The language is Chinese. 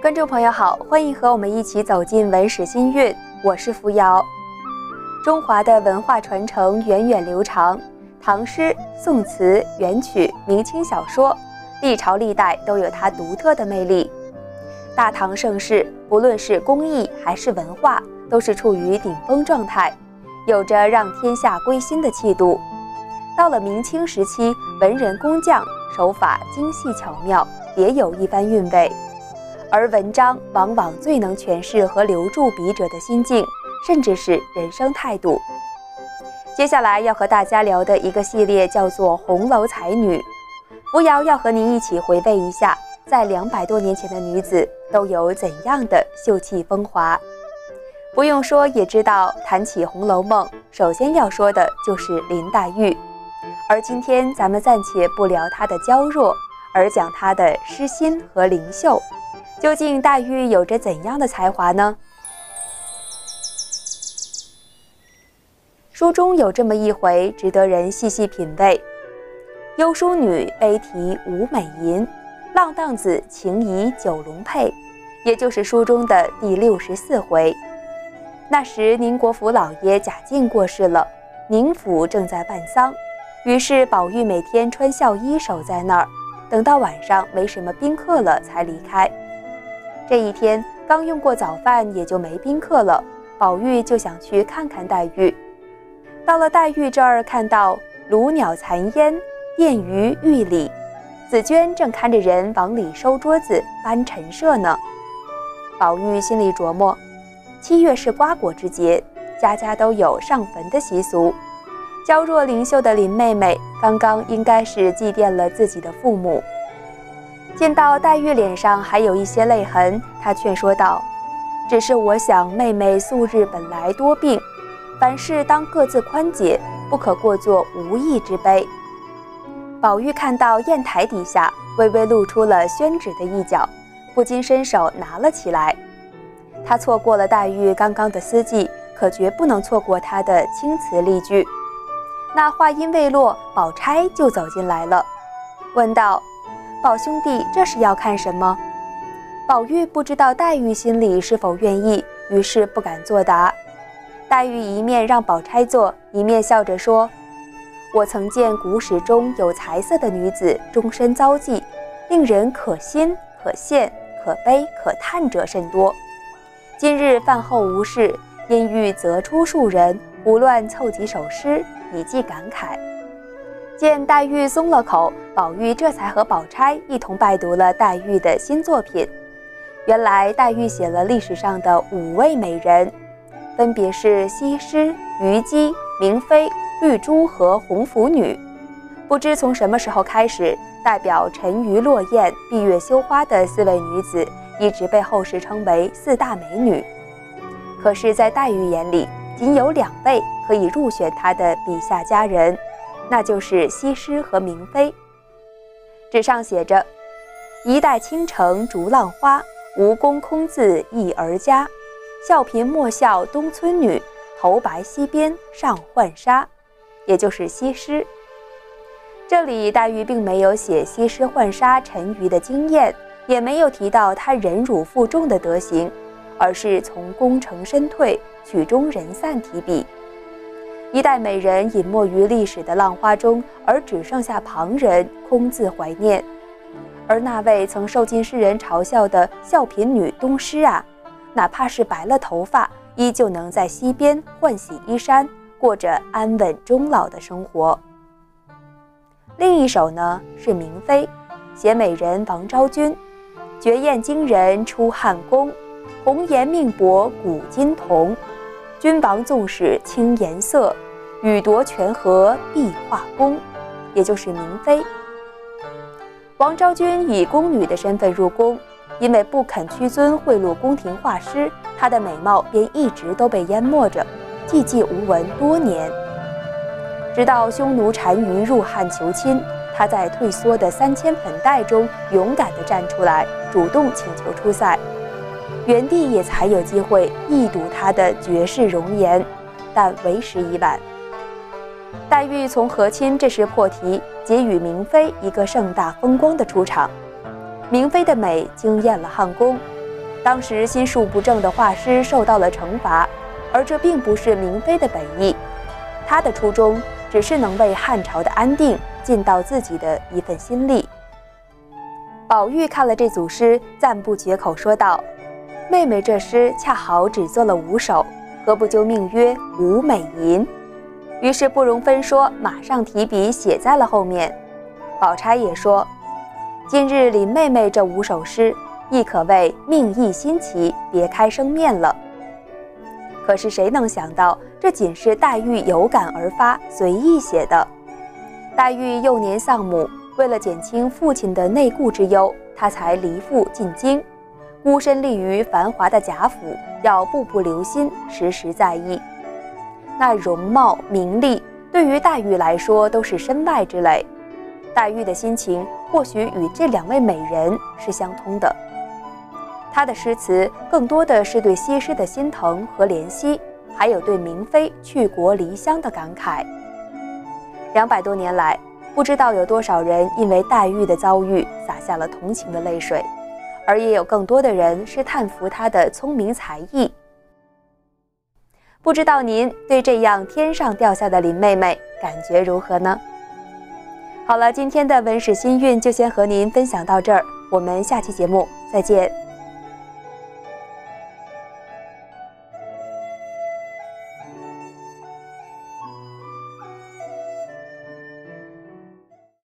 观众朋友好，欢迎和我们一起走进文史新韵，我是扶摇。中华的文化传承源远流长，唐诗、宋词、元曲、明清小说，历朝历代都有它独特的魅力。大唐盛世，不论是工艺还是文化，都是处于顶峰状态，有着让天下归心的气度。到了明清时期，文人工匠手法精细巧妙，别有一番韵味。而文章往往最能诠释和留住笔者的心境，甚至是人生态度。接下来要和大家聊的一个系列叫做《红楼才女》，扶摇要和您一起回味一下，在两百多年前的女子都有怎样的秀气风华。不用说也知道，谈起《红楼梦》，首先要说的就是林黛玉。而今天咱们暂且不聊她的娇弱，而讲她的诗心和灵秀。究竟黛玉有着怎样的才华呢？书中有这么一回，值得人细细品味。幽淑女悲啼无美吟，浪荡子情怡九龙配，也就是书中的第六十四回。那时宁国府老爷贾敬过世了，宁府正在办丧，于是宝玉每天穿孝衣守在那儿，等到晚上没什么宾客了才离开。这一天刚用过早饭，也就没宾客了。宝玉就想去看看黛玉。到了黛玉这儿，看到炉鸟残烟，殿余玉里，紫鹃正看着人往里收桌子、搬陈设呢。宝玉心里琢磨：七月是瓜果之节，家家都有上坟的习俗。娇弱灵秀的林妹妹，刚刚应该是祭奠了自己的父母。见到黛玉脸上还有一些泪痕，他劝说道：“只是我想，妹妹素日本来多病，凡事当各自宽解，不可过作无义之悲。”宝玉看到砚台底下微微露出了宣纸的一角，不禁伸手拿了起来。他错过了黛玉刚刚的思计，可绝不能错过她的青词丽句。那话音未落，宝钗就走进来了，问道。宝兄弟，这是要看什么？宝玉不知道黛玉心里是否愿意，于是不敢作答。黛玉一面让宝钗坐，一面笑着说：“我曾见古史中有才色的女子终身遭际，令人可欣可羡可悲可叹者甚多。今日饭后无事，因欲择出数人，胡乱凑几首诗，以寄感慨。”见黛玉松了口，宝玉这才和宝钗一同拜读了黛玉的新作品。原来黛玉写了历史上的五位美人，分别是西施、虞姬、明妃、绿珠和红拂女。不知从什么时候开始，代表沉鱼落雁、闭月羞花的四位女子，一直被后世称为四大美女。可是，在黛玉眼里，仅有两位可以入选她的笔下佳人。那就是西施和明妃。纸上写着：“一代倾城逐浪花，吴宫空自一儿家。笑贫莫笑东村女，头白溪边上浣纱。”也就是西施。这里黛玉并没有写西施浣纱沉鱼的经验，也没有提到她忍辱负重的德行，而是从功成身退、曲终人散提笔。一代美人隐没于历史的浪花中，而只剩下旁人空自怀念。而那位曾受尽世人嘲笑的笑贫女东施啊，哪怕是白了头发，依旧能在溪边换洗衣衫，过着安稳终老的生活。另一首呢是明妃，写美人王昭君，绝艳惊人出汉宫，红颜命薄古今同。君王纵使轻颜色，与夺权和必画宫，也就是明妃。王昭君以宫女的身份入宫，因为不肯屈尊贿赂宫廷画师，她的美貌便一直都被淹没着，寂寂无闻多年。直到匈奴单于入汉求亲，她在退缩的三千粉黛中勇敢地站出来，主动请求出塞。元帝也才有机会一睹她的绝世容颜，但为时已晚。黛玉从和亲这事破题，给予明妃一个盛大风光的出场。明妃的美惊艳了汉宫，当时心术不正的画师受到了惩罚，而这并不是明妃的本意。她的初衷只是能为汉朝的安定尽到自己的一份心力。宝玉看了这组诗，赞不绝口，说道：“妹妹这诗恰好只做了五首，何不就命曰《五美吟》？”于是不容分说，马上提笔写在了后面。宝钗也说：“今日林妹妹这五首诗，亦可谓命意新奇，别开生面了。”可是谁能想到，这仅是黛玉有感而发，随意写的。黛玉幼年丧母。为了减轻父亲的内顾之忧，她才离父进京，孤身立于繁华的贾府，要步步留心，时时在意。那容貌、名利，对于黛玉来说都是身外之累。黛玉的心情或许与这两位美人是相通的。她的诗词更多的是对西施的心疼和怜惜，还有对明妃去国离乡的感慨。两百多年来。不知道有多少人因为黛玉的遭遇洒下了同情的泪水，而也有更多的人是叹服她的聪明才艺。不知道您对这样天上掉下的林妹妹感觉如何呢？好了，今天的文史新韵就先和您分享到这儿，我们下期节目再见。